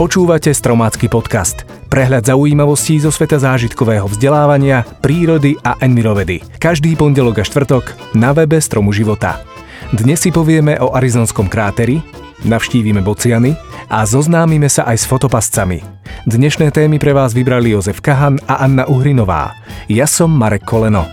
Počúvate Stromácky podcast. Prehľad zaujímavostí zo sveta zážitkového vzdelávania, prírody a envirovedy. Každý pondelok a štvrtok na webe Stromu života. Dnes si povieme o arizonskom kráteri, navštívime bociany a zoznámime sa aj s fotopascami. Dnešné témy pre vás vybrali Jozef Kahan a Anna Uhrinová. Ja som Marek Koleno.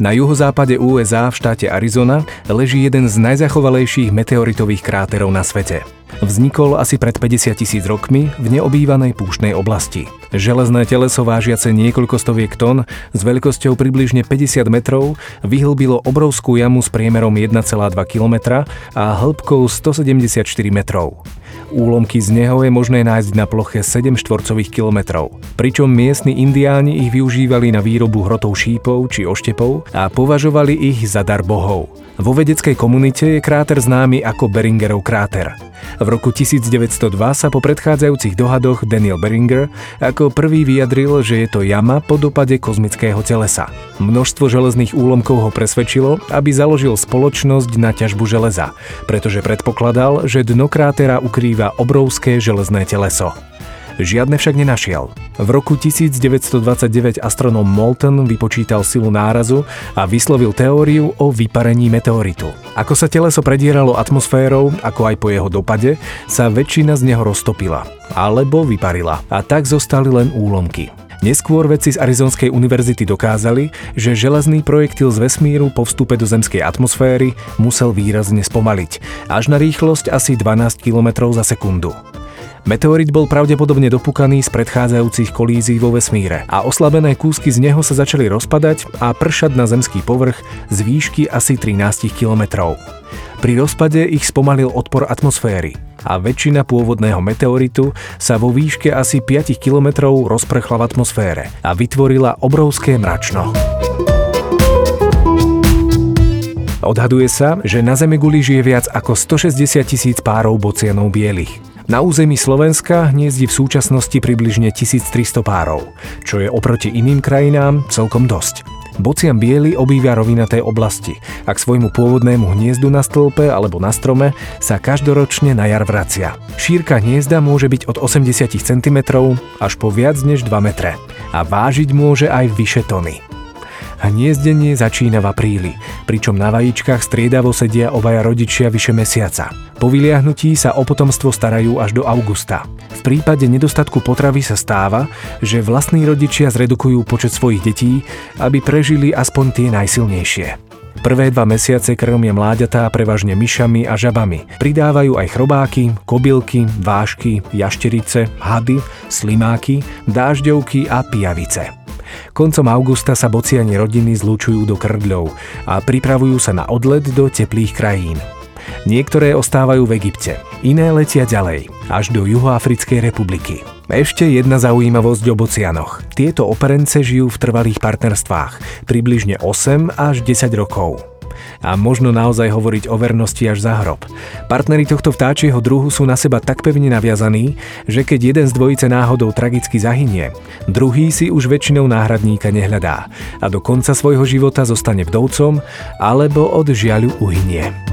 Na juhozápade USA v štáte Arizona leží jeden z najzachovalejších meteoritových kráterov na svete. Vznikol asi pred 50 tisíc rokmi v neobývanej púštnej oblasti. Železné teleso vážiace niekoľko stoviek tón s veľkosťou približne 50 metrov vyhlbilo obrovskú jamu s priemerom 1,2 km a hĺbkou 174 metrov. Úlomky z neho je možné nájsť na ploche 7 štvorcových kilometrov. Pričom miestni indiáni ich využívali na výrobu hrotov šípov či oštepov a považovali ich za dar bohov. Vo vedeckej komunite je kráter známy ako Beringerov kráter. V roku 1902 sa po predchádzajúcich dohadoch Daniel Beringer ako prvý vyjadril, že je to jama po dopade kozmického telesa. Množstvo železných úlomkov ho presvedčilo, aby založil spoločnosť na ťažbu železa, pretože predpokladal, že dno krátera ukrýva obrovské železné teleso. Žiadne však nenašiel. V roku 1929 astronom Moulton vypočítal silu nárazu a vyslovil teóriu o vyparení meteoritu. Ako sa teleso predieralo atmosférou, ako aj po jeho dopade, sa väčšina z neho roztopila alebo vyparila a tak zostali len úlomky. Neskôr vedci z Arizonskej univerzity dokázali, že železný projektil z vesmíru po vstupe do zemskej atmosféry musel výrazne spomaliť, až na rýchlosť asi 12 km za sekundu. Meteorit bol pravdepodobne dopúkaný z predchádzajúcich kolízií vo vesmíre a oslabené kúsky z neho sa začali rozpadať a pršať na zemský povrch z výšky asi 13 kilometrov. Pri rozpade ich spomalil odpor atmosféry a väčšina pôvodného meteoritu sa vo výške asi 5 kilometrov rozprchla v atmosfére a vytvorila obrovské mračno. Odhaduje sa, že na Zemeguli žije viac ako 160 tisíc párov bocianov bielých. Na území Slovenska hniezdi v súčasnosti približne 1300 párov, čo je oproti iným krajinám celkom dosť. Bocian biely obýva rovinaté oblasti a k svojmu pôvodnému hniezdu na stĺpe alebo na strome sa každoročne na jar vracia. Šírka hniezda môže byť od 80 cm až po viac než 2 metre a vážiť môže aj vyše tony. Hniezdenie začína v apríli, pričom na vajíčkach striedavo sedia obaja rodičia vyše mesiaca. Po vyliahnutí sa o potomstvo starajú až do augusta. V prípade nedostatku potravy sa stáva, že vlastní rodičia zredukujú počet svojich detí, aby prežili aspoň tie najsilnejšie. Prvé dva mesiace krmia mláďatá prevažne myšami a žabami. Pridávajú aj chrobáky, kobylky, vášky, jašterice, hady, slimáky, dážďovky a pijavice. Koncom augusta sa bociani rodiny zlúčujú do krdľov a pripravujú sa na odlet do teplých krajín. Niektoré ostávajú v Egypte, iné letia ďalej, až do Juhoafrickej republiky. Ešte jedna zaujímavosť o bocianoch. Tieto operence žijú v trvalých partnerstvách, približne 8 až 10 rokov a možno naozaj hovoriť o vernosti až za hrob. Partnery tohto vtáčieho druhu sú na seba tak pevne naviazaní, že keď jeden z dvojice náhodou tragicky zahynie, druhý si už väčšinou náhradníka nehľadá a do konca svojho života zostane vdovcom alebo od žiaľu uhynie.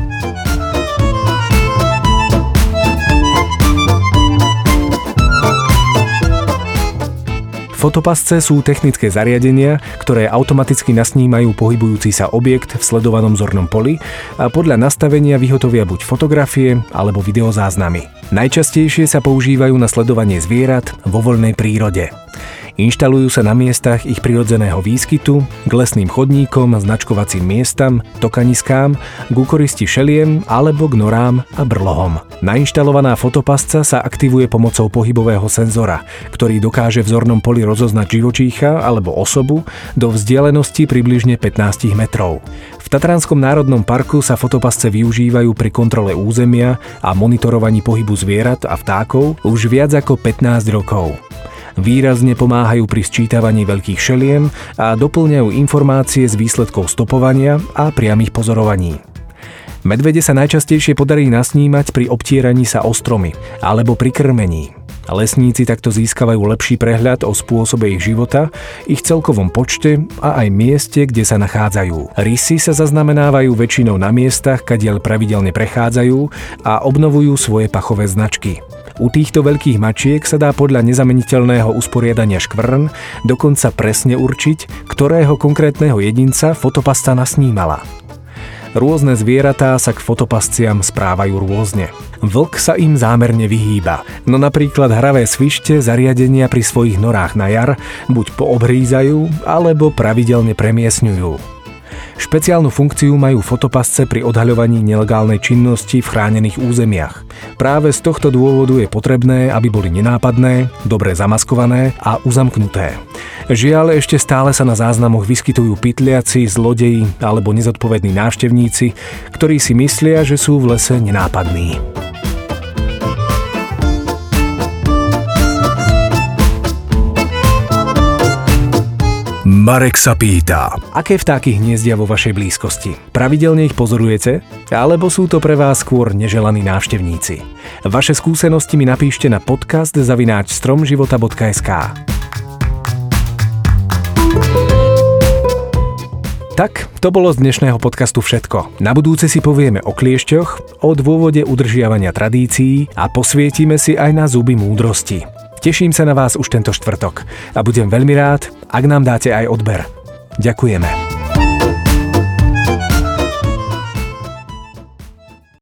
Fotopasce sú technické zariadenia, ktoré automaticky nasnímajú pohybujúci sa objekt v sledovanom zornom poli a podľa nastavenia vyhotovia buď fotografie alebo videozáznamy. Najčastejšie sa používajú na sledovanie zvierat vo voľnej prírode. Inštalujú sa na miestach ich prirodzeného výskytu, k lesným chodníkom, značkovacím miestam, tokaniskám, k úkoristi šeliem alebo k norám a brlohom. Nainštalovaná fotopasca sa aktivuje pomocou pohybového senzora, ktorý dokáže v zornom poli rozoznať živočícha alebo osobu do vzdialenosti približne 15 metrov. V Tatranskom národnom parku sa fotopasce využívajú pri kontrole územia a monitorovaní pohybu zvierat a vtákov už viac ako 15 rokov. Výrazne pomáhajú pri sčítavaní veľkých šeliem a doplňajú informácie z výsledkov stopovania a priamých pozorovaní. Medvede sa najčastejšie podarí nasnímať pri obtieraní sa o stromy alebo pri krmení. Lesníci takto získavajú lepší prehľad o spôsobe ich života, ich celkovom počte a aj mieste, kde sa nachádzajú. Rysy sa zaznamenávajú väčšinou na miestach, kadiaľ pravidelne prechádzajú a obnovujú svoje pachové značky. U týchto veľkých mačiek sa dá podľa nezameniteľného usporiadania škvrn dokonca presne určiť, ktorého konkrétneho jedinca fotopasta nasnímala. Rôzne zvieratá sa k fotopasciam správajú rôzne. Vlk sa im zámerne vyhýba, no napríklad hravé svište zariadenia pri svojich norách na jar buď poobhrízajú, alebo pravidelne premiesňujú. Špeciálnu funkciu majú fotopasce pri odhaľovaní nelegálnej činnosti v chránených územiach. Práve z tohto dôvodu je potrebné, aby boli nenápadné, dobre zamaskované a uzamknuté. Žiaľ, ešte stále sa na záznamoch vyskytujú pytliaci, zlodeji alebo nezodpovední návštevníci, ktorí si myslia, že sú v lese nenápadní. Marek sa pýta. Aké vtáky hniezdia vo vašej blízkosti? Pravidelne ich pozorujete? Alebo sú to pre vás skôr neželaní návštevníci? Vaše skúsenosti mi napíšte na podcast zavináč stromživota.sk Tak, to bolo z dnešného podcastu všetko. Na budúce si povieme o kliešťoch, o dôvode udržiavania tradícií a posvietime si aj na zuby múdrosti. Teším sa na vás už tento štvrtok a budem veľmi rád, ak nám dáte aj odber. Ďakujeme.